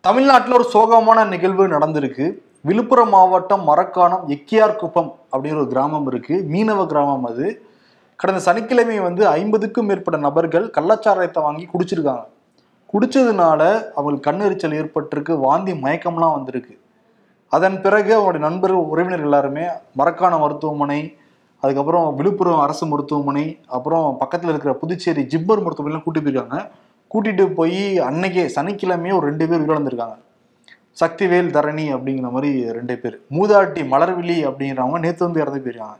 தமிழ்நாட்டில் ஒரு சோகமான நிகழ்வு நடந்திருக்கு. விழுப்புரம் மாவட்டம் மரக்காணம் எக்கியார் குப்பம் அப்படிங்கிற ஒரு கிராமம் இருக்கு. மீனவ கிராமம் அது. கடந்த சனிக்கிழமை வந்து ஐம்பதுக்கும் மேற்பட்ட நபர்கள் கள்ளச்சாராயத்தை வாங்கி குடிச்சிருக்காங்க. குடிச்சதுனால அவங்களுக்கு கண்ணெரிச்சல் ஏற்பட்டிருக்கு வாந்தி மயக்கம்லாம் வந்திருக்கு. அதன் பிறகு அவங்களுடைய நண்பர்கள் உறவினர் எல்லாருமே மரக்காண மருத்துவமனை அதுக்கப்புறம் விழுப்புரம் அரசு மருத்துவமனை அப்புறம் பக்கத்தில் இருக்கிற புதுச்சேரி ஜிப்மர் மருத்துவமனைலாம் கூட்டி போயிருக்காங்க. கூட்டிட்டு போய் அன்னைக்கே சனிக்கிழமையே ஒரு ரெண்டு பேர் உயிரிழந்திருக்காங்க சக்திவேல் தரணி அப்படிங்கிற மாதிரி ரெண்டு பேர். மூதாட்டி மலர்விழி அப்படிங்கிறவங்க நேற்று வந்து இறந்து போயிருக்காங்க.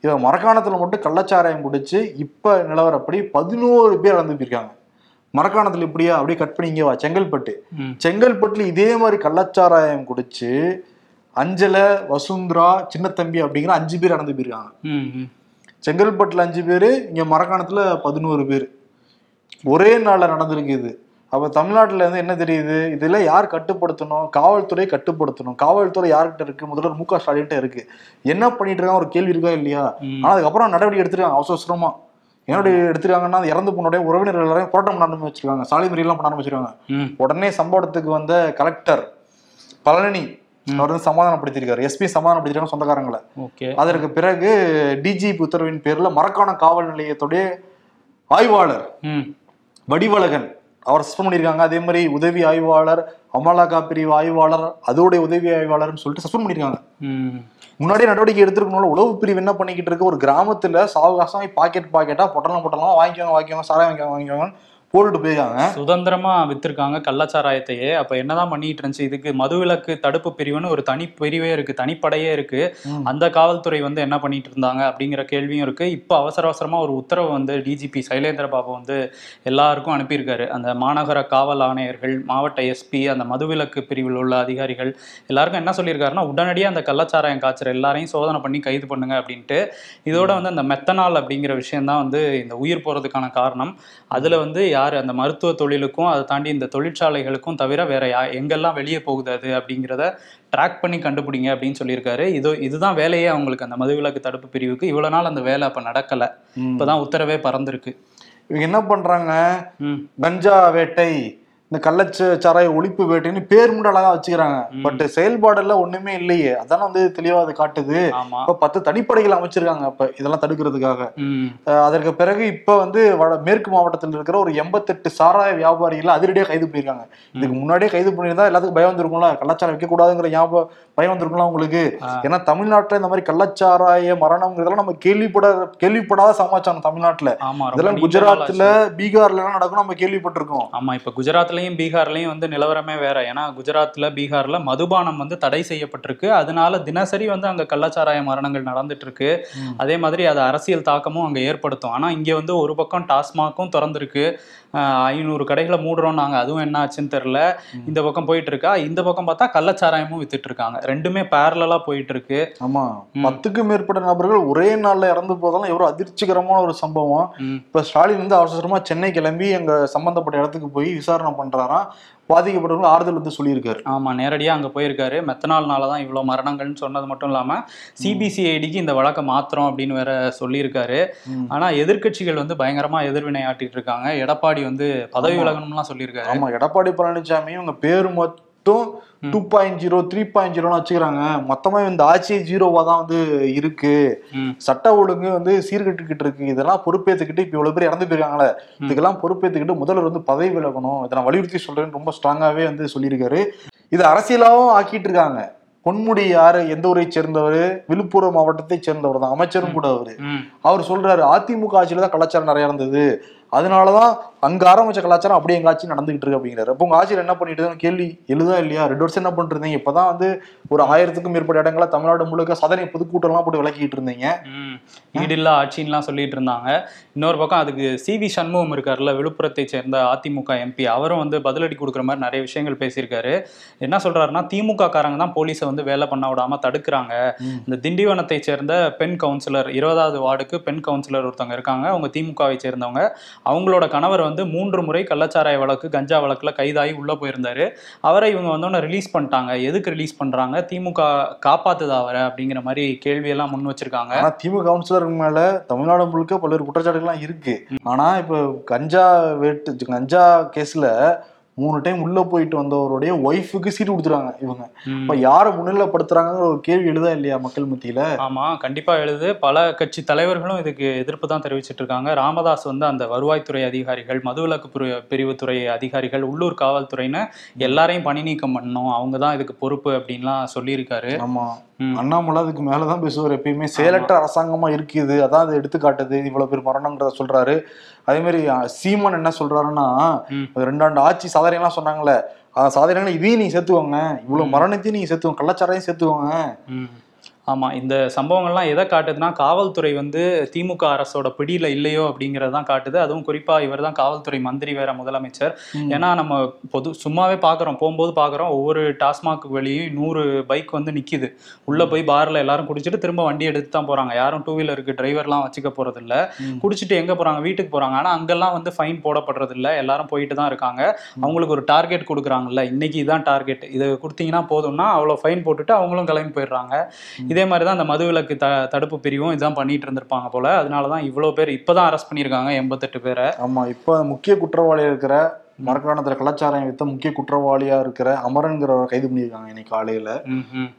இவன் மரக்காணத்தில் மட்டும் கள்ளச்சாராயம் குடிச்சு இப்போ நிலவரப்படி பதினோரு பேர் இறந்து போயிருக்காங்க. மரக்காணத்தில் இப்படியா? அப்படியே கட் பண்ணி இங்கே வா. செங்கல்பட்டு. செங்கல்பட்டுல இதே மாதிரி கள்ளச்சாராயம் குடிச்சு அஞ்சல வசுந்தரா சின்னத்தம்பி அப்படிங்கிற அஞ்சு பேர் இறந்து போயிருக்காங்க. செங்கல்பட்டுல அஞ்சு பேர் இங்க மரக்காணத்துல பதினோரு பேர். ஒரே நாள்ல நடந்திருக்கு இது அப்ப தமிழ்நாட்டுல இருந்து என்ன தெரியுது? இதுல யார் கட்டுப்படுத்தணும்? காவல்துறை கட்டுப்படுத்தணும். காவல்துறை யார்கிட்ட இருக்கு? முதல்வர் மு க ஸ்டாலின்ட்ட இருக்கு. என்ன பண்ணிட்டு இருக்காங்க? ஒரு கேள்வி இருக்கா இல்லையா? ம். ஆனா அதுக்கப்புறம் நடவடிக்கை எடுத்துருக்காங்க. அவசர அவசரமா என்னோட எடுத்துருக்காங்கன்னா இறந்து போனுடைய உறவினர்கள் எல்லாரையும் போராட்டம் பண்ண ஆரம்பிச்சிருக்காங்க சாலை மறியெல்லாம் பண்ண ஆரம்பிச்சிருக்காங்க. உடனே சம்பவத்துக்கு வந்த கலெக்டர் பழனி அவர் வந்து சமாதானப்படுத்தியிருக்காரு. எஸ்பி சமாதானப்படுத்திருக்காங்க சொந்தக்காரங்களை. அதற்கு பிறகு டிஜிபி உத்தரவின் பேர்ல மரக்காணம் காவல் நிலையத்துடைய ஆய்வாளர் வடிவழகன். அவர் சஸ்பெண்ட் பண்ணியிருக்காங்க. அதே மாதிரி உதவி ஆய்வாளர் அமலாக்கா பிரிவு ஆய்வாளர் அதோடைய உதவி ஆய்வாளர்னு சொல்லிட்டு சஸ்பெண்ட் பண்ணியிருக்காங்க. முன்னாடியே நடவடிக்கை எடுத்துருக்கணும்ல. உளவு பிரிவு என்ன பண்ணிக்கிட்டு இருக்கு? ஒரு கிராமத்துல சாவகாசம் பாக்கெட் பாக்கெட்டா பொட்டலாம் பொட்டலாம் வாங்கிக்கோங்க வாங்கிக்கோங்க சாராயம் வாங்கிக்கோங்க வாங்கிக்கோங்க போட்டுட்டு போயிருக்காங்க. சுதந்திரமா வித்திருக்காங்க கள்ளச்சாராயத்தையே. அப்ப என்னதான் பண்ணிட்டு இருந்துச்சு? இதுக்கு மதுவிலக்கு தடுப்பு பிரிவுன்னு ஒரு தனி பிரிவே இருக்கு தனிப்படையே இருக்கு. அந்த காவல்துறை வந்து என்ன பண்ணிட்டு இருந்தாங்க அப்படிங்கிற கேள்வியும் இருக்கு. இப்போ அவசர அவசரமா ஒரு உத்தரவு வந்து டிஜிபி சைலேந்திர பாபு வந்து எல்லாருக்கும் அனுப்பியிருக்காரு. அந்த மாநகர காவல் ஆணையர்கள் மாவட்ட எஸ்பி அந்த மதுவிலக்கு பிரிவில் உள்ள அதிகாரிகள் எல்லாருக்கும் என்ன சொல்லியிருக்காருன்னா உடனடியாக அந்த கள்ளச்சாராயம் காய்ச்சற எல்லாரையும் சோதனை பண்ணி கைது பண்ணுங்க அப்படின்ட்டு. இதோட வந்து அந்த மெத்தனால் அப்படிங்கிற விஷயம் தான் வந்து இந்த உயிர் போறதுக்கான காரணம். அதுல வந்து யார் அந்த மருத்துவ தொழிலுக்கும் அதை தாண்டி இந்த தொழிற்சாலைகளுக்கும் தவிர வேற யா எங்கெல்லாம் வெளியே போகுது அது அப்படிங்கிறத ட்ராக் பண்ணி கண்டுபிடிங்க அப்படின்னு சொல்லியிருக்காரு. இது இதுதான் வேலையே அவங்களுக்கு அந்த மதுவிலக்கு தடுப்பு பிரிவுக்கு. இவ்வளவு நாள் அந்த வேலை அப்ப நடக்கல. இப்பதான் உத்தரவே பறந்துருக்கு. இவங்க என்ன பண்றாங்க? ம். கஞ்சா வேட்டை இந்த கள்ளச்ச சாராய ஒழிப்பு வேட்டைன்னு பேர் மட்டும் அழகா வச்சுக்கிறாங்க. பட் செயல்பாடுல ஒண்ணுமே இல்லையே. அதான வந்து தெளிவா அது காட்டுது. இப்ப பத்து தனிப்படைகள் அமைச்சிருக்காங்க அப்ப இதெல்லாம் தடுக்கிறதுக்காக. அதற்கு பிறகு இப்ப வந்து வட மேற்கு மாவட்டத்தில் இருக்கிற ஒரு எண்பத்தெட்டு சாராய வியாபாரிகளை அதிரடியா கைது பண்ணியிருக்காங்க. இதுக்கு முன்னாடியே கைது பண்ணியிருந்தா எல்லாத்துக்கும் பயம் வந்திருக்கும்ல. கள்ளச்சாரம் வைக்க கூடாதுங்கிற ஞாபகம் பயம் வந்திருக்கும்ல உங்களுக்கு. ஏன்னா தமிழ்நாட்டுல இந்த மாதிரி கள்ளச்சாராய மரணம்ங்கிறதெல்லாம் நம்ம கேள்விப்பட கேள்விப்படாத சமாச்சாரம் தமிழ்நாட்டுல. இதெல்லாம் குஜராத்ல. பீகார்ல எல்லாம் நடக்கும் நம்ம கேள்விப்பட்டிருக்கோம். ஆமா இப்ப குஜராத்லயும் பீகார்லயும் வந்து நிலவரமே வேற. ஏன்னா குஜராத்ல பீகார்ல மதுபானம் வந்து தடை செய்யப்பட்டிருக்கு. அதனால தினசரி வந்து அங்க கள்ளச்சாராய மரணங்கள் நடந்துட்டு இருக்கு. அதே மாதிரி அது அரசியல் தாக்கமும் அங்க ஏற்படுத்தும். ஆனா இங்க வந்து ஒரு பக்கம் டாஸ்மாக்கும் திறந்திருக்கு. ஐநூறு கடைகளை மூடுறோம் நாங்க. அதுவும் என்ன ஆச்சுன்னு தெரியல. ம். இந்த பக்கம் போயிட்டு இருக்கா இந்த பக்கம் பார்த்தா கள்ளச்சாராயமும் வித்துட்டு இருக்காங்க ரெண்டுமே பேரலா போயிட்டு இருக்கு ஆமா. பத்துக்கும் மேற்பட்ட நபர்கள் ஒரே நாள்ல இறந்து போதெல்லாம் எவ்வளவு அதிர்ச்சிகரமான ஒரு சம்பவம். இப்ப ஸ்டாலின் வந்து அவசரமா சென்னை கிளம்பி அங்க சம்பந்தப்பட்ட இடத்துக்கு போய் விசாரணை பண்றாராம். பாதிக்கப்பட்டவங்க ஆறுதல் வந்து சொல்லியிருக்காரு. ஆமா நேரடியா அங்க போயிருக்காரு. மெத்தனால்னால தான் இவ்வளவு மரணங்கள்னு சொன்னது மட்டும் இல்லாம சிபிசிஐடிக்கு இந்த வழக்கை மாத்திரம் அப்படின்னு வேற சொல்லியிருக்காரு. ம். ஆனா எதிர்க்கட்சிகள் வந்து பயங்கரமா எதிர்வினை ஆட்டிட்டு இருக்காங்க. எடப்பாடி வந்து பதவி. விலகணும்லாம் சொல்லியிருக்காரு. ஆமா எடப்பாடி பழனிசாமி உங்க பேரு மட்டும். Two point zero three point ஜீரோன்னு வச்சுக்கிறாங்க. மொத்தமா இந்த ஆட்சியே ஜீரோவா தான் வந்து இருக்கு. சட்ட ஒழுங்கு வந்து சீர்கெட்டுக்கிட்டு இருக்கு. இதெல்லாம் பொறுப்பேத்துக்கிட்டு இப்ப இவ்வளவு பேர் இறந்து போயிருக்காங்களே. இதுக்கெல்லாம் பொறுப்பேத்துக்கிட்டு முதல்வர் வந்து பதவி விலகணும். இதை நான் வலியுறுத்தி சொல்றேன்னு ரொம்ப ஸ்ட்ராங்காவே வந்து சொல்லியிருக்காரு. இது அரசியலாவும் ஆக்கிட்டு இருக்காங்க. பொன்முடி யாரு? எந்த ஊரை சேர்ந்தவர்? விழுப்புரம் மாவட்டத்தை சேர்ந்தவர் தான் அமைச்சரும் கூட அவரு. அவர் சொல்றாரு அதிமுக ஆட்சியில தான் கலாச்சாரம் நிறைய இருந்தது அதனாலதான் அங்க ஆரம்பிச்ச கலாச்சாரம் அப்படியே எங்க ஆட்சி நடந்துகிட்டு இருக்கு அப்படிங்கிறாரு. அப்போ உங்க ஆட்சியில் என்ன பண்ணிட்டு? கேள்வி எழுதா இல்லையா? ரெண்டு வருஷம் என்ன பண்ணிட்டு இருந்தீங்க? இப்பதான் வந்து ஒரு ஆயிரத்துக்கும் மேற்பட்ட இடங்கள தமிழ்நாடு முழுக்க சாதனை பொதுக்கூட்டம்லாம் போட்டு விளக்கிட்டு இருந்தீங்க. ஈடில்லா ஆட்சின்லாம் சொல்லிட்டு இருந்தாங்க. இன்னொரு பக்கம் அதுக்கு சி வி சண்முகம் இருக்காருல்ல விழுப்புரத்தை சேர்ந்த அதிமுக எம்பி அவரும் வந்து பதிலடி கொடுக்குற மாதிரி நிறைய விஷயங்கள் பேசியிருக்காரு. என்ன சொல்றாருன்னா திமுக காரங்க தான் போலீஸை வந்து வேலை பண்ண விடாம தடுக்கிறாங்க. இந்த திண்டிவனத்தை சேர்ந்த பெண் கவுன்சிலர் இருபதாவது வார்டுக்கு பெண் கவுன்சிலர் ஒருத்தவங்க இருக்காங்க. அவங்க திமுகவை சேர்ந்தவங்க. அவங்களோட கணவர் வந்து மூன்று முறை கள்ளச்சாராய வழக்கு கஞ்சா வழக்குல கைதாகி உள்ள போயிருந்தாரு. அவரை இவங்க வந்தோடனே ரிலீஸ் பண்ணிட்டாங்க. எதுக்கு ரிலீஸ் பண்றாங்க? திமுக காப்பாத்துதா அவரை? அப்படிங்கிற மாதிரி கேள்வியெல்லாம் முன் வச்சிருக்காங்க. ஆனா திமுக கவுன்சிலர் மேல தமிழ்நாடு முழுக்க பல்வேறு குற்றச்சாட்டுகள்லாம் இருக்கு. ஆனா இப்ப கஞ்சா வேட்டு கஞ்சா கேஸ்ல மூணு டைம் உள்ள போயிட்டு வந்தவருடைய ஒய்ஃபுக்கு சீட்டு கொடுத்துறாங்க இவங்க. இப்ப யாரை முன்னிலைப்படுத்துறாங்கிற ஒரு கேள்வி எழுதா இல்லையா மக்கள் மத்தியில? ஆமா கண்டிப்பா எழுது. பல கட்சி தலைவர்களும் இதுக்கு எதிர்ப்பு தான் தெரிவிச்சிட்டு இருக்காங்க ராமதாஸ் வந்து அந்த வருவாய்த்துறை அதிகாரிகள் மதுவிலக்கு பிரி- பிரிவுத்துறை அதிகாரிகள் உள்ளூர் காவல்துறைன்னு எல்லாரையும் பணி நீக்கம் பண்ணணும். அவங்க தான் இதுக்கு பொறுப்பு அப்படின்லாம் சொல்லியிருக்காரு. ஆமா. அண்ணாமலை அதுக்கு மேலதான் பேசுவார் எப்பயுமே. செயலற்ற அரசாங்கமா இருக்குது. அதான் அது எடுத்துக்காட்டுது. இவ்வளவு பேர் மரணங்கிறத சொல்றாரு. அதே மாதிரி சீமான் என்ன சொல்றாருன்னா. ரெண்டாண்டு ஆட்சி சாதனைலாம் சொன்னாங்கல்ல. அந்த சாதனைகளை இதையும் நீங்க சேர்த்துக்கோங்க. இவ்வளவு மரணத்தையும் நீங்க சேர்த்துக்கோங்க. கள்ளச்சாரையும் சேர்த்துக்கோங்க. ம். ஆமா இந்த சம்பவங்கள்லாம் எதை காட்டுதுன்னா காவல்துறை வந்து திமுக அரசோட பிடியில இல்லையோ அப்படிங்கறதான் காட்டுது. அதுவும் குறிப்பா இவர் தான் காவல்துறை மந்திரி வேற முதலமைச்சர். ஏன்னா நம்ம பொது சும்மாவே பாக்குறோம் போகும்போது பாக்குறோம் ஒவ்வொரு டாஸ்மாக் வெளியும் நூறு பைக் வந்து நிக்குது. உள்ள போய் பார்ல எல்லாரும் குடிச்சிட்டு திரும்ப வண்டி எடுத்து தான் போறாங்க. யாரும் டூ வீலருக்கு டிரைவர்லாம் வச்சுக்க போறது இல்ல ம். குடிச்சிட்டு எங்க போறாங்க? வீட்டுக்கு போறாங்க. ஆனா அங்கெல்லாம் வந்து ஃபைன் போடப்படுறது இல்ல எல்லாரும் போயிட்டு தான் இருக்காங்க. அவங்களுக்கு ஒரு டார்கெட் கொடுக்குறாங்கல்ல. இன்னைக்கு இதான் டார்கெட் இது கொடுத்தீங்கன்னா போதும்னா அவ்வளோ ஃபைன் போட்டுட்டு அவங்களும் கிளம்பி போயிடுறாங்க. இதே மாதிரி தான் அந்த மதுவிலக்கு த தடுப்பு பிரிவும் இதான் பண்ணிட்டு இருந்திருப்பாங்க போல. அதனால தான் இவ்வளோ பேர் இப்போதான் அரெஸ்ட் பண்ணியிருக்காங்க எண்பத்தெட்டு பேரை. ஆமா இப்ப முக்கிய குற்றவாளியா இருக்கிற மரக்காணத்துல கலாச்சாரம் வித்த முக்கிய குற்றவாளியா இருக்கிற அமரன்கிறவரை கைது பண்ணியிருக்காங்க இன்னைக்கு காலையில.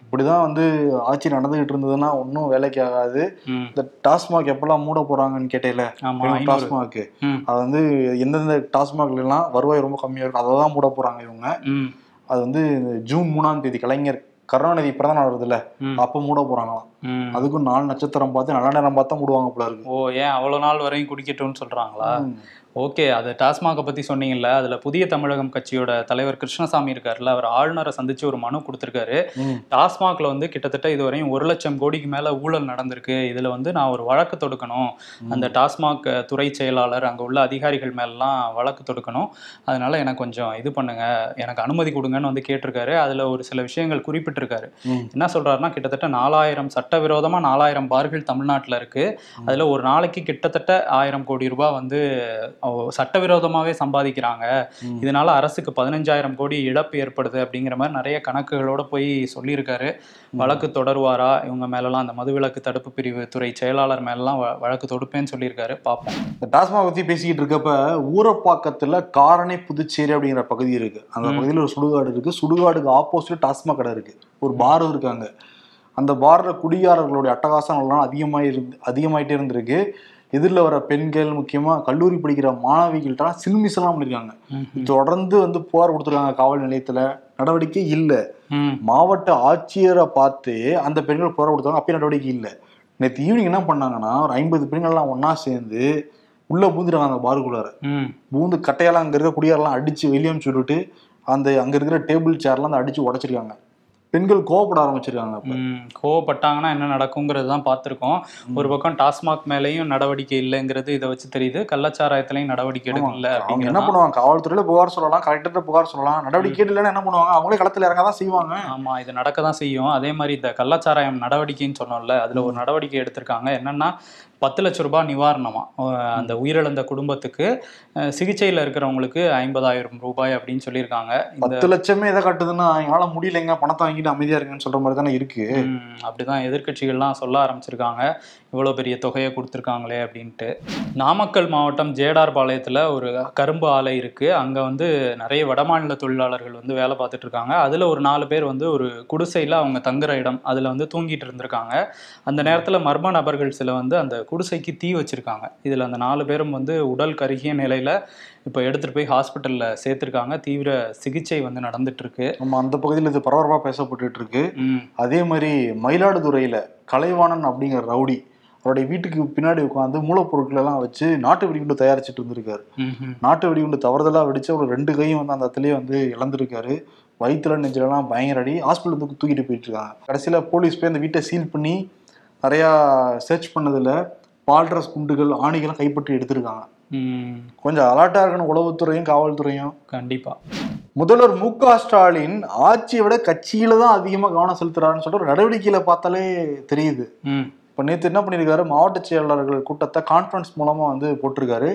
இப்படிதான் வந்து ஆட்சி நடந்துகிட்டு இருந்ததுன்னா ஒன்றும் வேலைக்கு ஆகாது. இந்த டாஸ்மாக் எப்பெல்லாம் மூட போறாங்கன்னு கேட்டேல டாஸ்மாக். அது வந்து எந்தெந்த டாஸ்மாக்ல எல்லாம் வருவாய் ரொம்ப கம்மியா இருக்கும் அதை தான் மூட போறாங்க இவங்க. அது வந்து ஜூன் மூணாம் தேதி கலைஞர் கருணாநிதி நாள் வருதுல்ல. அப்ப மூட போறாங்களாம். அதுக்கும் நாலு நட்சத்திரம் பார்த்து நல்ல நேரம் பார்த்தா மூடுவாங்க போல இருக்கு. ஓ ஏன் அவ்வளோ நாள் வரையும் குடிக்கட்டும்னு சொல்றாங்களா. ஓகே அது டாஸ்மாகை பத்தி சொன்னீங்கல்ல அதுல புதிய தமிழகம் கட்சியோட தலைவர் கிருஷ்ணசாமி இருக்காருல்ல அவர் ஆளுநரை சந்திச்சு ஒரு மனு கொடுத்திருக்காரு. டாஸ்மாக்ல வந்து கிட்டத்தட்ட இதுவரையும் ஒரு லட்சம் கோடிக்கு மேல ஊழல் நடந்திருக்கு. இதுல வந்து நான் ஒரு வழக்கு தொடுக்கணும். அந்த டாஸ்மாக் துறை செயலாளர் அங்க உள்ள அதிகாரிகள் மேலாம் வழக்கு தொடுக்கணும். அதனால எனக்கு கொஞ்சம் இது பண்ணுங்க. எனக்கு அனுமதி கொடுங்கன்னு வந்து கேட்டிருக்காரு. அதுல ஒரு சில விஷயங்கள் குறிப்பிட்டிருக்காரு. என்ன சொல்றாருன்னா கிட்டத்தட்ட நாலாயிரம் சட்டவிரோதமா நாலாயிரம் பார்கள் தமிழ்நாட்டுல இருக்கு. அதுல ஒரு நாளைக்கு கிட்டத்தட்ட ஆயிரம் கோடி ரூபாய் வந்து சட்டவிரோதமாவே சம்பாதிக்கிறாங்க. இதனால அரசுக்கு பதினஞ்சாயிரம் கோடி இழப்பு ஏற்படுது அப்படிங்கிற மாதிரி நிறைய கணக்குகளோட போய் சொல்லியிருக்காரு. வழக்கு தொடருவாரா? இவங்க மேலலாம் அந்த மதுவிலக்கு தடுப்பு பிரிவு துறை செயலாளர் மேலலாம் வ- வழக்கு தொடுப்பேன்னு சொல்லியிருக்காரு. பார்ப்போம். இந்த டாஸ்மாக் பத்தி பேசிக்கிட்டு இருக்கப்ப ஊரப்பாக்கத்துல காரணை புதுச்சேரி அப்படிங்கிற பகுதி இருக்கு. அந்த. பகுதியில் ஒரு சுடுகாடு இருக்கு. சுடுகாடுக்கு ஆப்போசிட் டாஸ்மாக் கடை இருக்கு. ஒரு பார் இருக்காங்க. அந்த பார்ல குடியாரர்களுடைய அட்டகாசம் எல்லாம் அதிகமாக இருந்து அதிகமாயிட்டே இருந்திருக்கு. எதிரில் வர பெண்கள் முக்கியமா கல்லூரி படிக்கிற மாணவிகள்ட்ட சில்மிசெல்லாம் பண்ணிருக்காங்க. தொடர்ந்து வந்து புகார் கொடுத்துருக்காங்க காவல் நிலையத்துல. நடவடிக்கை இல்லை. மாவட்ட ஆட்சியரை பார்த்து அந்த பெண்கள் புகார் கொடுத்தாங்க அப்பயும் நடவடிக்கை இல்லை. நேற்று ஈவினிங் என்ன பண்ணாங்கன்னா ஒரு ஐம்பது பெண்கள்லாம் ஒண்ணா சேர்ந்து உள்ள பூந்துட்டாங்க அந்த பாருக்குள்ளார. பூந்து கட்டையெல்லாம் அங்க இருக்க குடியாரெல்லாம் அடிச்சு வெளியே அனுப்பிச்சு விட்டுட்டு அந்த அங்க இருக்கிற டேபிள் சேர்லாம் அந்த அடிச்சு உடைச்சிருக்காங்க. பெண்கள் கோவப்பட ஆரம்பிச்சிருக்காங்க கோவப்பட்டாங்கன்னா என்ன நடக்குங்கிறது தான் பார்த்துருக்கோம். ஒரு பக்கம் டாஸ்மாக் மேலேயும் நடவடிக்கை இல்லைங்கிறது இதை வச்சு தெரியுது. கள்ளச்சாராயத்திலையும் நடவடிக்கை. எடுக்கல அவங்க என்ன பண்ணுவாங்க? காவல்துறையில புகார் சொல்லலாம் கலெக்டர்கிட்ட புகார் சொல்லலாம். நடவடிக்கை இல்லைன்னா என்ன பண்ணுவாங்க? அவங்களே களத்துல இறங்க தான் செய்வாங்க. ஆமா இது நடக்க தான் செய்யும். அதே மாதிரி இந்த கள்ளச்சாராயம் நடவடிக்கைன்னு சொன்னோம்ல அதுல ஒரு நடவடிக்கை எடுத்திருக்காங்க. என்னன்னா பத்து லட்ச ரூபாய் நிவாரணமா அஹ் அந்த உயிரிழந்த குடும்பத்துக்கு சிகிச்சையில இருக்கிறவங்களுக்கு ஐம்பதாயிரம் ரூபாய் அப்படின்னு சொல்லியிருக்காங்க. பத்து லட்சமே எதை காட்டுதுன்னா எங்களால முடியலைங்க பணத்தை வாங்கிட்டு அமைதியா இருங்கன்னு சொல்ற மாதிரி தானே இருக்கு. ம், அப்படிதான் எதிர்க்கட்சிகள்லாம் சொல்ல ஆரம்பிச்சிருக்காங்க. இவ்வளோ பெரிய தொகையை கொடுத்துருக்காங்களே அப்படின்ட்டு. நாமக்கல் மாவட்டம் ஜேடார்பாளையத்தில் ஒரு கரும்பு ஆலை இருக்கு. அங்கே வந்து நிறைய வடமாநில தொழிலாளர்கள் வந்து வேலை பார்த்துட்டு இருக்காங்க. அதில் ஒரு நாலு பேர் வந்து ஒரு குடிசையில் அவங்க தங்குற இடம். அதில் வந்து தூங்கிட்டு இருந்திருக்காங்க. அந்த நேரத்தில் மர்ம நபர்கள் சில வந்து அந்த குடிசைக்கு தீ வச்சிருக்காங்க. இதில் அந்த நாலு பேரும் வந்து உடல் கருகிய நிலையில் இப்போ எடுத்துகிட்டு போய் ஹாஸ்பிட்டலில் சேர்த்துருக்காங்க. தீவிர சிகிச்சை வந்து நடந்துட்டு இருக்கு நம்ம அந்த பகுதியில் இது பரபரப்பா பேசப்பட்டுட்டு இருக்கு அதே மாதிரி மயிலாடுதுறையில கலைவாணன் அப்படிங்கிற ரவுடி அவருடைய வீட்டுக்கு பின்னாடி உட்காந்து மூலப்பொருட்கள் எல்லாம் வச்சு நாட்டு வெடிகுண்டு தயாரிச்சுட்டு இருந்திருக்காரு நாட்டு வெடிகுண்டு தவறுதலா வெடிச்சு ஒரு ரெண்டு கையும் வந்து அந்த இடத்துலயே வந்து இழந்திருக்காரு. வயிற்றுல நெஞ்சிலலாம் பயங்கர அடி ஹாஸ்பிட்டல் தூக்கி தூக்கிட்டு போயிட்டு இருக்காங்க. கடைசியில போலீஸ் போய் அந்த வீட்டை சீல் பண்ணி நிறையா சர்ச் பண்ணதுல பால்ட்ரஸ் குண்டுகள் ஆணிகளும் கைப்பற்றி எடுத்திருக்காங்க. கொஞ்சம் அலர்ட்டா இருக்கணும் உளவுத்துறையும் காவல்துறையும். கண்டிப்பா. முதல்வர் மு க ஸ்டாலின் ஆட்சியை விட கட்சியில தான் அதிகமா கவனம் செலுத்துறாருன்னு சொல்லிட்டு ஒரு நடவடிக்கையில பார்த்தாலே தெரியுது. இப்போ நேற்று என்ன பண்ணியிருக்காரு? மாவட்ட செயலாளர்கள் கூட்டத்தை கான்ஃபரன்ஸ் மூலமா வந்து போட்டிருக்காரு.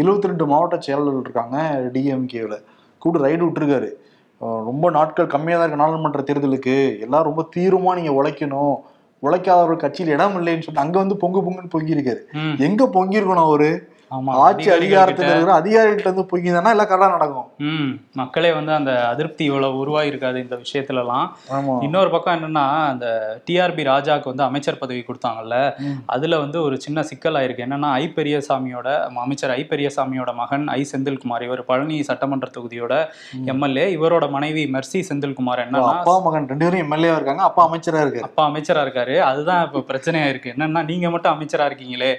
எழுபத்தி ரெண்டு மாவட்ட செயலாளர்கள் இருக்காங்க டிஎம்கேவில் கூட ரைடு விட்டுருக்காரு. ரொம்ப நாட்கள் கம்மியாக தான் இருக்கு நாடாளுமன்ற தேர்தலுக்கு. எல்லாம் ரொம்ப தீவிரமா நீங்க உழைக்கணும். உழைக்காதவர்கள் கட்சியில் இடம் இல்லைன்னு சொல்லி அங்க வந்து பொங்கு பொங்குன்னு பொங்கியிருக்காரு. ம். எங்க பொங்கியிருக்கணும் அவரு? ஆட்சி அதிகாரத்துல இருக்கிற அதிகாரிகிட்ட இருந்து பொங்கிதானா எல்லாம் கரெக்டா நடக்கும். ம் மக்களே வந்து அந்த அதிருப்தி இவ்வளவு உருவாகிருக்காது இந்த விஷயத்துலலாம். இன்னொரு பக்கம் என்னன்னா அந்த டிஆர்பி ராஜாக்கு வந்து அமைச்சர் பதவி கொடுத்தாங்கல்ல. அதுல வந்து ஒரு சின்ன சிக்கல் ஆயிருக்கு. என்னன்னா ஐ பெரியசாமியோட அமைச்சர் ஐ பெரியசாமியோட மகன் ஐ செந்தில்குமார் இவர் பழனி சட்டமன்ற தொகுதியோட எம்எல்ஏ இவரோட மனைவி மெர்சி செந்தில்குமார் ஓ, என்னன்னா அப்பா மகன் ரெண்டு பேரும் எம்எல்ஏ இருக்காங்க அப்பா அமைச்சரா இருக்காரு அப்பா அமைச்சரா இருக்காரு. அதுதான் இப்ப பிரச்சனையா இருக்கு. என்னன்னா நீங்க மட்டும் அமைச்சரா இருக்கீங்களே.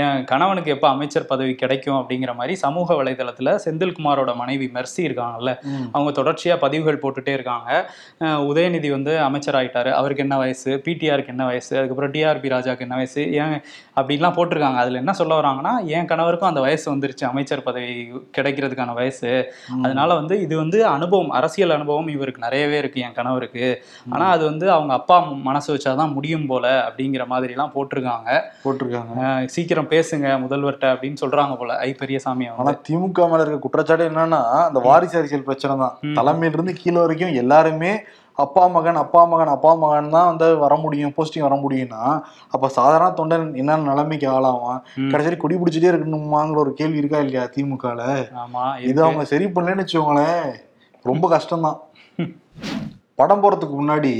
என் கணவனுக்கு எப்ப அமைச்சர் பதவி கிடைக்கும் அப்படிங்கிற மாதிரி சமூக வலைதளத்துல செந்தில்குமாரோட மனைவி மெர்சி இருக்காங்கல்ல. அவங்க தொடர்ச்சியா பதிவுகள் போட்டுட்டே இருக்காங்க. உதயநிதி வந்து அமைச்சர் ஆயிட்டாரு அவருக்கு என்ன வயசு? பிடிஆருக்கு என்ன வயசு? அதுக்கப்புறம் டிஆர்பி ராஜாக்கு என்ன வயசு? ஏன் அப்படின்லாம் போட்டிருக்காங்க. அதுல என்ன சொல்ல வராங்கன்னா என் கணவருக்கும் அந்த வயசு வந்துருச்சு. அமைச்சர் பதவி கிடைக்கிறதுக்கான வயசு. அதனால வந்து இது வந்து அனுபவம் அரசியல் அனுபவம் இவருக்கு நிறையவே இருக்கு என் கணவருக்கு. ஆனா அது வந்து அவங்க அப்பா மனசு வச்சாதான் முடியும் போல அப்படிங்கிற மாதிரி எல்லாம் போட்டிருக்காங்க. போட்டிருக்காங்க சீக்கிரம் பேசுங்க முதல்வர்கிட்ட அப்படின்னு சொல்றாங்க போல ஐ பெரியசாமி ஆனா திமுக மேல இருக்க குற்றச்சாட்டு என்னன்னா அந்த வாரிசு அரசியல் பிரச்சனை தான். தலைமையில இருந்து கீழே வரைக்கும் எல்லாருமே அப்பா மகன் அப்பா மகன் அப்பா மகன் தான் வந்து வர முடியும் போஸ்டிங் வர முடியும்னா அப்ப சாதாரண தொண்டன் என்ன நிலைமைக்கு ஆளாவான். கடைசி குடி பிடிச்சிட்டே இருக்கணுமாங்கிற ஒரு கேள்வி இருக்கா இல்லையா திமுகல ஆமா இது. அவங்க சரி பண்ணலன்னு வச்சுக்கோங்களேன் ரொம்ப கஷ்டம்தான் படம் போறதுக்கு முன்னாடி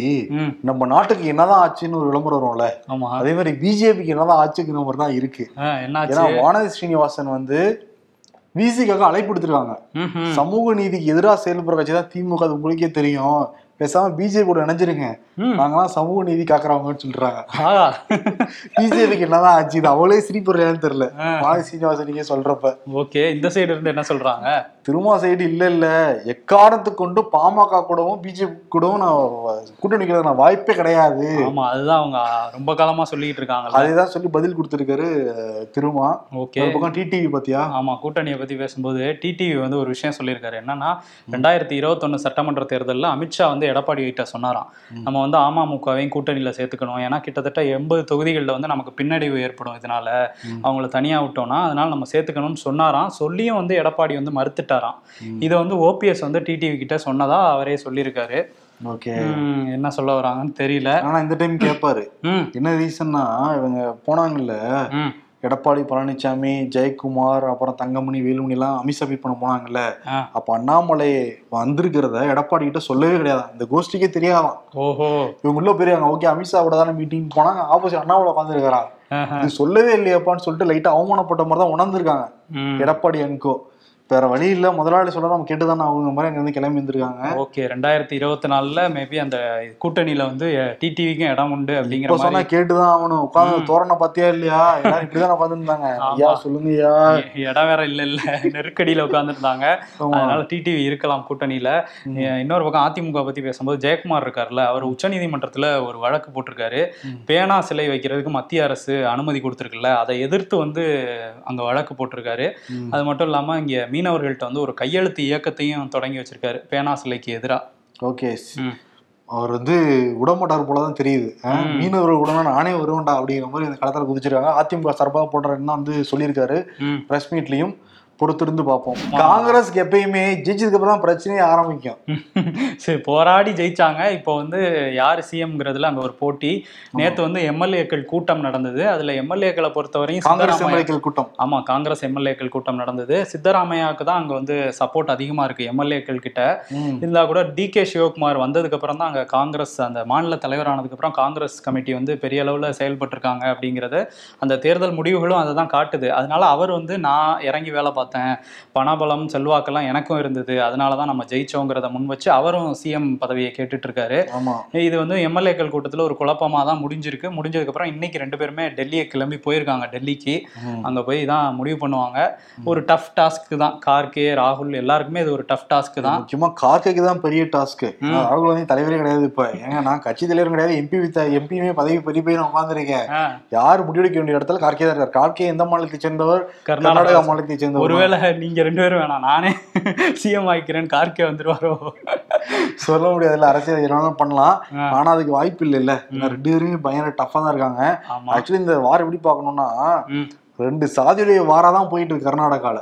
நம்ம நாட்டுக்கு என்னதான் ஆச்சுன்னு ஒரு விளம்பரம் வரும்ல? ஆமா. அதே மாதிரி பிஜேபிக்கு என்னதான் ஆச்சுங்கிற மாதிரி தான் இருக்கு. ஏன்னா வானதி ஸ்ரீனிவாசன் வந்து விசிக்காக அழைப்பு எடுத்திருக்காங்க. சமூக நீதிக்கு எதிராக செயல்படுற கட்சி தான் திமுக அது உங்களுக்கே தெரியும். பேசாம பிஜேபி கூட இணைஞ்சிருங்க. நாங்களாம் சமூக நீதி காக்குறவங்கன்னு சொல்றாங்க. பிஜேபிக்கு என்னதான் ஆச்சு இது அவளே சிரிப்படுறான்னு தெரியல. வானதி ஸ்ரீனிவாசன் நீங்க சொல்றப்ப. ஓகே இந்த சைடு இருந்து என்ன சொல்றாங்க? திருமா சைடு இல்ல இல்ல. எக்காரணத்து கொண்டு பாமக கூடவும் பிஜேபி கூடவும் நான் கூட்டணி நான் வாய்ப்பே கிடையாது. ஆமா அதுதான் அவங்க ரொம்ப காலமா சொல்லிட்டு இருக்காங்கல்ல. அதேதான் சொல்லி பதில் கொடுத்திருக்காரு திருமா. ஓகே. பக்கம் டிடிவி பாத்தியா? ஆமா கூட்டணியை பத்தி பேசும்போது டிடிவி வந்து ஒரு விஷயம் சொல்லியிருக்காரு. என்னன்னா ரெண்டாயிரத்தி இருபத்தொன்னு சட்டமன்ற தேர்தலில் அமித்ஷா வந்து எடப்பாடி கிட்ட சொன்னாராம். நம்ம வந்து அமமுகவையும் கூட்டணியில சேர்த்துக்கணும். ஏன்னா கிட்டத்தட்ட எண்பது தொகுதிகளில் வந்து நமக்கு பின்னடைவு ஏற்படும் இதனால. அவங்கள தனியா விட்டோம்னா அதனால நம்ம சேர்த்துக்கணும்னு சொன்னாராம். சொல்லியும் வந்து எடப்பாடி வந்து மறுத்துட்டாராம் ம். இதை வந்து ஓபிஎஸ் வந்து டிடிவி கிட்ட சொன்னதா அவரே சொல்லியிருக்காரு. ஓகே. என்ன சொல்ல வராங்கன்னு தெரியல. ஆனா இந்த டைம் கேட்பாரு என்ன ரீசன்னா இவங்க போனாங்கல்ல எடப்பாடி பழனிசாமி ஜெயக்குமார் அப்புறம் தங்கமணி வேலுமணி எல்லாம் அமித்ஷா மீட் பண்ண போனாங்கல்ல. அப்ப அண்ணாமலை வந்திருக்கிறத எடப்பாடி கிட்ட சொல்லவே கிடையாதான் இந்த கோஷ்டிக்கே தெரியாதான். ஓஹோ. இவங்க உள்ள பெரியாங்க ஓகே அமித்ஷா கூட தானே மீட்டிங் போனாங்க. ஆப்போசிட் அண்ணாமலை உட்காந்துருக்காரா. இது சொல்லவே இல்லையாப்பான்னு சொல்லிட்டு லைட்டா அவமானப்பட்ட மாதிரி தான் உணர்ந்திருக்காங்க. Edappadi and co. வேற வழி இல்ல. முதலாளி சொல்ல நம்ம கேட்டுதானே அவங்க மாதிரி அங்க இருந்து கிளம்பி வந்திருக்காங்க. ஓகே. ரெண்டாயிரத்தி இருபத்தி நாலுல மேபி அந்த கூட்டணியில வந்து டிடிவிக்கும் இடம் உண்டு அப்படிங்கிற சொன்னா கேட்டுதான் ஆகணும். உட்காந்து தோரணை பாத்தியா இல்லையா? எல்லாரும் இப்படிதான் உட்காந்துருந்தாங்க ஐயா சொல்லுங்க ஐயா இ- இடம் வேற இல்ல இல்ல. நெருக்கடியில உட்கார்ந்துருந்தாங்க. ஆமா. அதனால டிடிவி இருக்கலாம் கூட்டணியில. இன்னொரு பக்கம் அதிமுக பத்தி பேசும்போது ஜெயக்குமார் இருக்கார்ல அவர் உச்சநீதிமன்றத்துல ஒரு வழக்கு போட்டிருக்காரு. பேனா சிலை வைக்கிறதுக்கு மத்திய அரசு அனுமதி கொடுத்துருக்குல்ல. அதை எதிர்த்து வந்து அங்க வழக்கு போட்டிருக்காரு. அது மட்டும் இல்லாம இங்க மீனவர்கள்ட்ட வந்து ஒரு கையெழுத்து இயக்கத்தையும் தொடங்கி வச்சிருக்காரு பேனா சிலைக்கு எதிரா. ஓகே. அவர் வந்து விடமாட்டார் போலதான் தெரியுது. அஹ், ம். மீனவர்கள் உடனே நானே வருவேன்டா அப்படிங்கிற மாதிரி இந்த களத்துல குதிச்சிருக்காங்க. அதிமுக சார்பாக போடுறேன்னு வந்து சொல்லியிருக்காரு. பிரஸ் மீட்லயும் பொறுத்திருந்து பார்ப்போம். காங்கிரஸ்க்கு எப்பயுமே ஜெயிச்சதுக்கு அப்புறம் தான் பிரச்சனையே ஆரம்பிக்கும். சரி போராடி ஜெயிச்சாங்க. இப்போ வந்து யார் சிஎம்ங்கிறதுல அங்க ஒரு போட்டி. நேத்து வந்து எம்எல்ஏக்கள் கூட்டம் நடந்தது. அதுல எம்எல்ஏக்களை பொறுத்தவரையும் காங்கிரஸ் எம்எல்ஏக்கள் கூட்டம். ஆமா காங்கிரஸ் எம்எல்ஏக்கள் கூட்டம் நடந்தது. சித்தராமையாவுக்கு தான் அங்க வந்து சப்போர்ட் அதிகமா இருக்கு எம்எல்ஏக்கள் கிட்ட. ம். இருந்தா கூட டி கே சிவகுமார் வந்ததுக்கு அப்புறம் தான் அங்க காங்கிரஸ் அந்த மாநில தலைவரானதுக்கு அப்புறம் காங்கிரஸ் கமிட்டி வந்து பெரிய அளவுல செயல்பட்டிருக்காங்க அப்படிங்கறது அந்த தேர்தல் முடிவுகளும் அதை தான் காட்டுது. அதனால அவர் வந்து நான் இறங்கி வேலை பார்த்தேன். பணபலம் செல்வாக்கெல்லாம் எனக்கும் இருந்தது. அதனால தான் நம்ம ஜெயிச்சோங்கிறத முன் வச்சு அவரும் சிஎம் பதவியை கேட்டுட்டு இருக்காரு இது வந்து எம்எல்ஏக்கள் கூட்டத்தில் ஒரு குழப்பமாக தான் முடிஞ்சிருக்கு. முடிஞ்சதுக்கப்புறம் இன்னைக்கு ரெண்டு பேருமே டெல்லியை கிளம்பி போயிருக்காங்க டெல்லிக்கு. அங்கே போய் தான் முடிவு பண்ணுவாங்க. ஒரு டஃப் டாஸ்க்கு தான். கார்கே ராகுல் எல்லாருக்குமே இது ஒரு டஃப் டாஸ்க்கு தான். முக்கியமா கார்கேக்கு தான் பெரிய டாஸ்க் ம். ராகுல் காந்தி தலைவரே கிடையாது இப்ப. ஏங்க நான் கட்சி தலைவரும் கிடையாது. எம்பி வித்த எம்பியுமே பதவி பெரிய போய் நான் உட்காந்துருக்கேன் யார் முடிவெடுக்க வேண்டிய இடத்துல கார்கே தான் இருக்கார். கார்கே எந்த மாநிலத்தை சேர்ந்தவர்? கர்நாடகா. மாநிலத்தை சேர்ந்தவர். ஒருவேளை நீங்க ரெண்டு பேரும் வேணாம் நானே சிஎம் ஆயிக்கிறேன்னு கார்கே வந்துருவாரோ? சொல்ல முடியாதுல்ல அரசியல் என்ன பண்ணலாம். ஆனா அதுக்கு வாய்ப்பு இல்ல இல்ல. ரெண்டு பேருமே பயங்கர டஃபா தான் இருக்காங்க. ஆக்சுவலி இந்த வாரம் எப்படி பார்க்கணும்னா ம், ரெண்டு சாதியுடைய வாரா தான் போயிட்டு இருக்கு கர்நாடகால.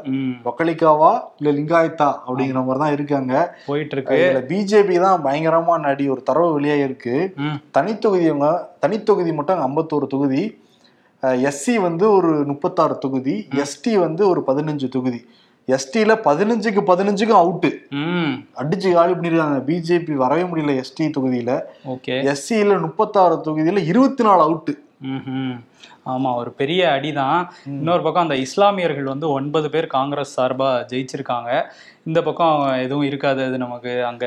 ஒக்கலிக்காவா இல்ல லிங்காயத்தா அப்படிங்கிற மாதிரி தான் இருக்காங்க. போயிட்டு இருக்கு இதுல பிஜேபி தான் பயங்கரமா நடி ஒரு தரவு வெளியாக இருக்கு தனித்தொகுதி தனித்தொகுதி மட்டும் 51 தொகுதி. எஸ்சி வந்து ஒரு முப்பத்தாறு தொகுதி எஸ்டி வந்து ஒரு பதினஞ்சு தொகுதி. எஸ்டில பதினஞ்சுக்கு பதினஞ்சுக்கும் அவுட்டு ம். அடிச்சு காலி பண்ணிருக்காங்க. பிஜேபி வரவே முடியல எஸ்டி தொகுதியில. ஓகே. எஸ்சியில முப்பத்தாறு தொகுதியில இருபத்தி நாலு அவுட்டு. ஆமா ஒரு பெரிய அடிதான். இன்னொரு பக்கம் அந்த இஸ்லாமியர்கள் வந்து ஒன்பது பேர் காங்கிரஸ் சார்பா ஜெயிச்சிருக்காங்க. இந்த பக்கம் எதுவும் இருக்காது. அது நமக்கு அங்க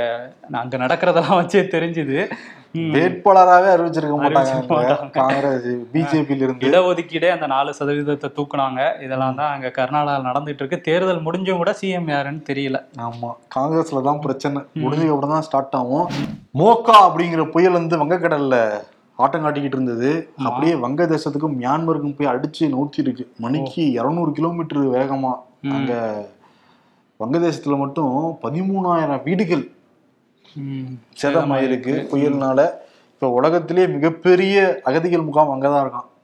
அங்க நடக்கிறதெல்லாம் வச்சே தெரிஞ்சுது. வேட்பாளராகவே அறிவிச்சிருக்க மாட்டாங்க. காங்கிரஸ் பிஜேபியில இருந்து இடஒதுக்கீடே அந்த நாலு சதவீதத்தை தூக்குனாங்க. இதெல்லாம் தான் அங்க கர்நாடகாவில் நடந்துட்டு இருக்கு. தேர்தல் முடிஞ்சும் கூட சிஎம் யாருன்னு தெரியல. ஆமா. காங்கிரஸ்ல தான் பிரச்சனை. முடிஞ்சதுக்கு அப்புறம் தான் ஸ்டார்ட் ஆகும். மோக்கா அப்படிங்கிற புயல் வந்து வங்கக்கடல்ல ஆட்டம் காட்டிக்கிட்டு இருந்தது. அப்படியே வங்கதேசத்துக்கும் மியான்மருக்கும் போய் அடிச்சு நூத்தி இருக்கு மணிக்கு இருநூறு கிலோமீட்டர் வேகமா. அங்க வங்கதேசத்துல மட்டும் பதிமூணாயிரம் வீடுகள். சேதமாயிருக்கு புயல்னால இப்ப உலகத்திலேயே மிகப்பெரிய அகதிகள் முகாம் அங்கதான் இருக்கான். ஓ.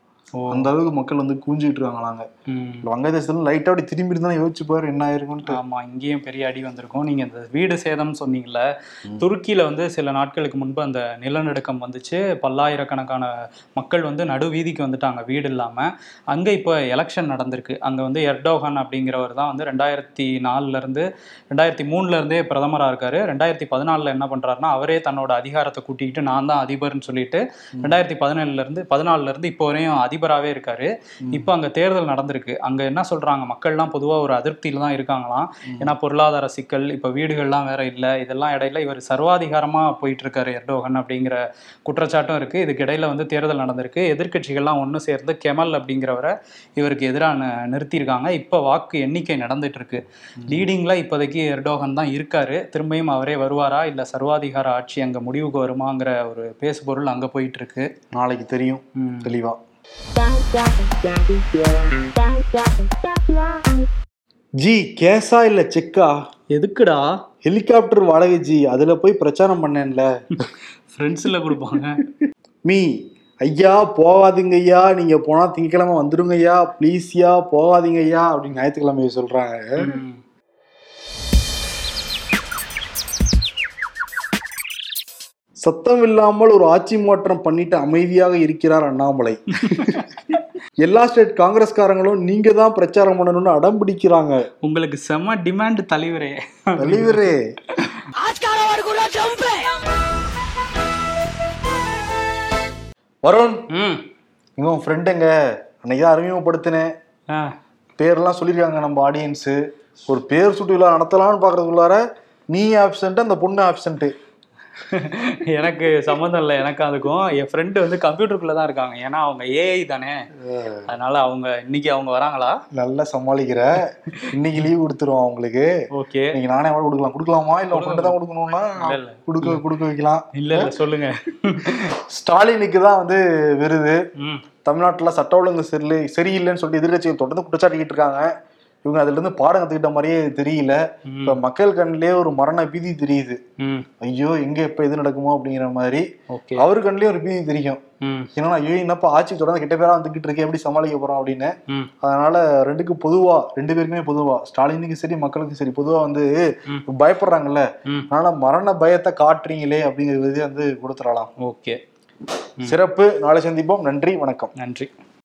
அந்த அளவுக்கு மக்கள் வந்து கூஞ்சிட்டு இருக்காங்களாங்க. வங்கதேசத்துல லைட்டா அப்படி திரும்பி இருந்தா யோசிச்சு பாரு என்ன ஆயிருக்குன்ட்டு. ஆமா இங்கேயும் பெரிய அடி வந்திருக்கும். நீங்க இந்த வீடு சேதம் சொன்னீங்கல்ல துருக்கியில வந்து சில நாட்களுக்கு முன்பு அந்த நிலநடுக்கம் வந்துச்சு. பல்லாயிரக்கணக்கான மக்கள் வந்து நடு வீதிக்கு வந்துட்டாங்க வீடு இல்லாம. அங்க இப்போ எலெக்ஷன் நடந்திருக்கு. அங்க வந்து எர்டோகன் அப்படிங்கிறவர் தான் வந்து ரெண்டாயிரத்தி நாலுல இருந்து ரெண்டாயிரத்தி மூணுல இருந்தே பிரதமரா இருக்காரு. ரெண்டாயிரத்தி பதினாலுல என்ன பண்றாருன்னா அவரே தன்னோட அதிகாரத்தை கூட்டிக்கிட்டு நான் தான் அதிபர்னு சொல்லிட்டு ரெண்டாயிரத்தி பதினேழுல இருந்து பதினாலுல இருந்து இப்போ வரையும் அதிபராகவே இருக்காரு. இப்போ அங்க தேர்தல் நடந்திருக்கு. அங்க என்ன சொல்றாங்க? மக்கள்லாம் பொதுவா ஒரு அதிருப்தியில தான் இருக்காங்களாம். ஏன்னா பொருளாதார சிக்கல் இப்போ வீடுகள்லாம் வேற இல்லை. இதெல்லாம் இடையில இவர் சர்வாதிகாரமா போயிட்டு இருக்காரு எர்டோகன் அப்படிங்கிற குற்றச்சாட்டும் இருக்கு. இதுக்கு இடையில வந்து தேர்தல் நடந்திருக்கு. எதிர்க்கட்சிகள்லாம் ஒன்று சேர்ந்து கெமல் அப்படிங்கிறவரை இவருக்கு எதிராக நிறுத்தியிருக்காங்க. இப்போ வாக்கு எண்ணிக்கை நடந்துட்டு இருக்கு லீடிங்ல இப்போதைக்கு எர்டோகன் தான் இருக்காரு. திரும்பியும் அவரே வருவாரா? இல்ல சர்வாதிகார ஆட்சி அங்க முடிவுக்கு வருமாங்கிற ஒரு பேசுபொருள் அங்க போயிட்டு இருக்கு நாளைக்கு தெரியும். ம். ஜி கேஸா இல்ல செக்கா? எதுக்குடா? ஹெலிகாப்டர் வாடகை ஜி அதுல போய் பிரச்சாரம் பண்ணேன்ல. ஃப்ரெண்ட்ஸில் கொடுப்பாங்க. மீ ஐயா போகாதீங்க ஐயா நீங்க போனா திங்கக்கிழமை வந்துருங்க ஐயா ப்ளீஸ்யா போகாதீங்க ஐயா அப்படின்னு ஞாயிற்றுக்கிழமை சொல்றாங்க. சத்தம் இல்லாமல் ஒரு ஆட்சி மாற்றம் பண்ணிட்டு அமைதியாக இருக்கிறார் அண்ணாமலை. எல்லா ஸ்டேட் காங்கிரஸ்காரங்களும் நீங்க தான் பிரச்சாரம் பண்ணணும்னு அடம் பிடிக்கிறாங்க. உங்களுக்கு செம டிமாண்ட் தலைவரே. தலைவரே. வருண். உன் ஃப்ரெண்டுங்க அன்னைக்கு தான் அறிமுகப்படுத்தினேன். பேர்லாம் சொல்லியிருக்காங்க நம்ம ஆடியன்ஸு ஒரு பேர் சுட்டு விழா நடத்தலாம்னு பார்க்கறதுக்குள்ளார நீ ஆப்சண்ட் அந்த பொண்ணு ஆப்சண்ட்டு எனக்கு சம்மந்தம் இல்லை எனக்கு அதுக்கும். என் ஃப்ரெண்டு வந்து கம்ப்யூட்டருக்குள்ள தான் இருக்காங்க. ஏன்னா அவங்க ஏஐ தானே. அதனால அவங்க இன்னைக்கு அவங்க வராங்களா? நல்லா சமாளிக்கிற. இன்னைக்கு லீவ் கொடுத்துருவோம் அவங்களுக்கு. ஓகே. இன்னைக்கு நானே கூட கொடுக்கலாம். கொடுக்கலாமா? இல்ல ஃப்ரெண்டு தான் கொடுக்கணும்னா. கொடுக்க கொடுக்க வைக்கலாம். இல்ல இல்ல சொல்லுங்க. ஸ்டாலினுக்கு தான் வந்து விருது. தமிழ்நாட்டுல சட்ட ஒழுங்கு சரி சரியில்லைன்னு சொல்லிட்டு எதிர்கட்சிகள் தொடர்ந்து குற்றச்சாட்டிக்கிட்டு இருக்காங்க. இவங்க அதுல இருந்து பாடம் கத்துக்கிட்ட மாதிரியே தெரியல. இப்ப மக்கள் கண்ணிலே ஒரு மரண பீதி தெரியுது. ஐயோ எங்க எப்ப எது நடக்குமோ அப்படிங்கிற மாதிரி. அவரு கண்ணிலே ஒரு பீதி தெரியும். ஏன்னா ஐயோ என்னப்பா ஆட்சி தொடர்ந்து கிட்ட பேரா வந்துகிட்டு இருக்கே எப்படி சமாளிக்க போறோம் அப்படின்னு. அதனால ரெண்டுக்கு பொதுவா ரெண்டு பேருக்குமே பொதுவா ஸ்டாலினுக்கும் சரி மக்களுக்கும் சரி பொதுவா வந்து. பயப்படுறாங்கல்ல. அதனால மரண பயத்தை காட்டுறீங்களே அப்படிங்கிறது வந்து கொடுத்துடலாம். ஓகே. சிறப்பு. நாளை சந்திப்போம். நன்றி. வணக்கம். நன்றி.